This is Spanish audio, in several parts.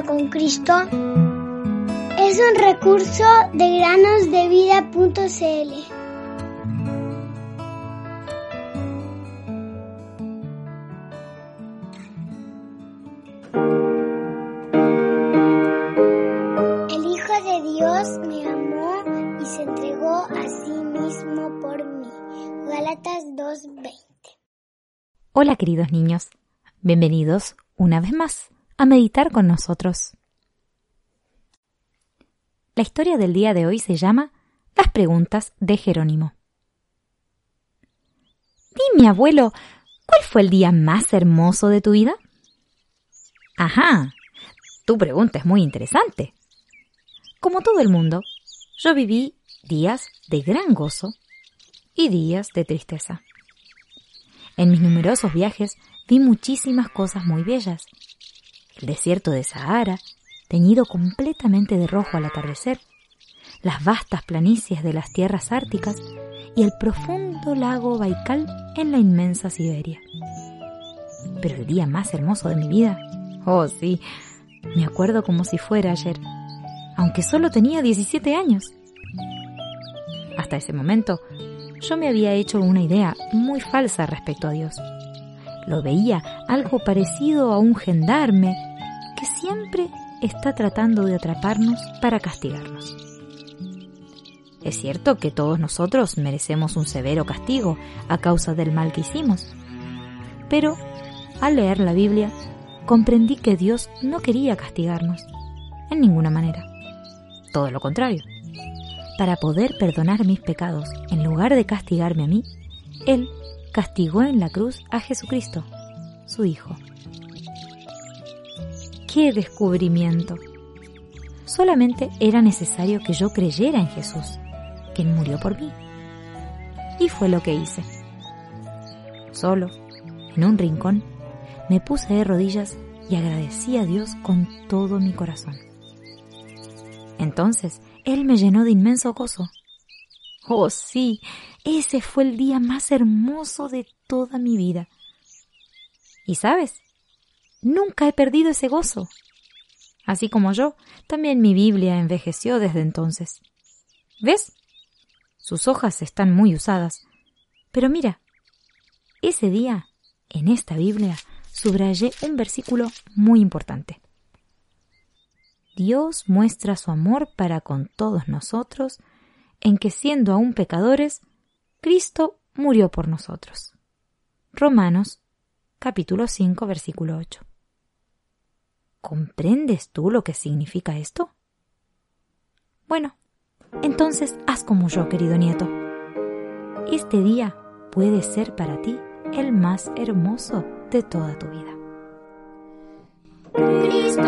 con Cristo es un recurso de granosdevida.cl. El Hijo de Dios me amó y se entregó a sí mismo por mí. Gálatas 2:20. Hola queridos niños, bienvenidos una vez más a meditar con nosotros. La historia del día de hoy se llama Las preguntas de Jerónimo. Dime, abuelo, ¿cuál fue el día más hermoso de tu vida? Ajá, tu pregunta es muy interesante. Como todo el mundo, yo viví días de gran gozo y días de tristeza. En mis numerosos viajes vi muchísimas cosas muy bellas. El desierto de Sahara, teñido completamente de rojo al atardecer, las vastas planicies de las tierras árticas y el profundo lago Baikal en la inmensa Siberia. Pero el día más hermoso de mi vida, oh sí, me acuerdo como si fuera ayer, aunque solo tenía 17 años. Hasta ese momento, yo me había hecho una idea muy falsa respecto a Dios. Lo veía algo parecido a un gendarme siempre está tratando de atraparnos para castigarnos. Es cierto que todos nosotros merecemos un severo castigo a causa del mal que hicimos, pero al leer la Biblia comprendí que Dios no quería castigarnos, en ninguna manera. Todo lo contrario. Para poder perdonar mis pecados, en lugar de castigarme a mí, Él castigó en la cruz a Jesucristo, su Hijo. ¡Qué descubrimiento! Solamente era necesario que yo creyera en Jesús, quien murió por mí. Y fue lo que hice. Solo, en un rincón, me puse de rodillas y agradecí a Dios con todo mi corazón. Entonces, Él me llenó de inmenso gozo. Oh sí, ese fue el día más hermoso de toda mi vida. Y sabes, nunca he perdido ese gozo. Así como yo, también mi Biblia envejeció desde entonces. ¿Ves? Sus hojas están muy usadas. Pero mira, ese día, en esta Biblia, subrayé un versículo muy importante. Dios muestra su amor para con todos nosotros en que siendo aún pecadores, Cristo murió por nosotros. Romanos capítulo 5 versículo 8. ¿Comprendes tú lo que significa esto? Bueno, entonces haz como yo, querido nieto. Este día puede ser para ti el más hermoso de toda tu vida. Cristo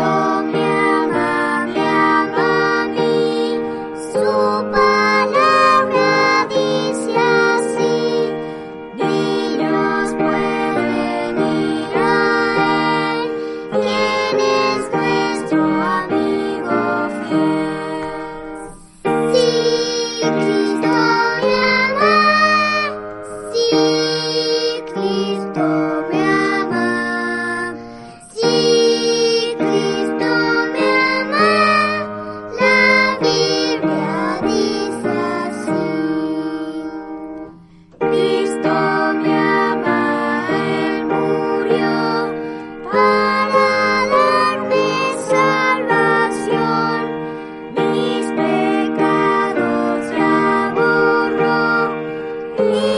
Ooh.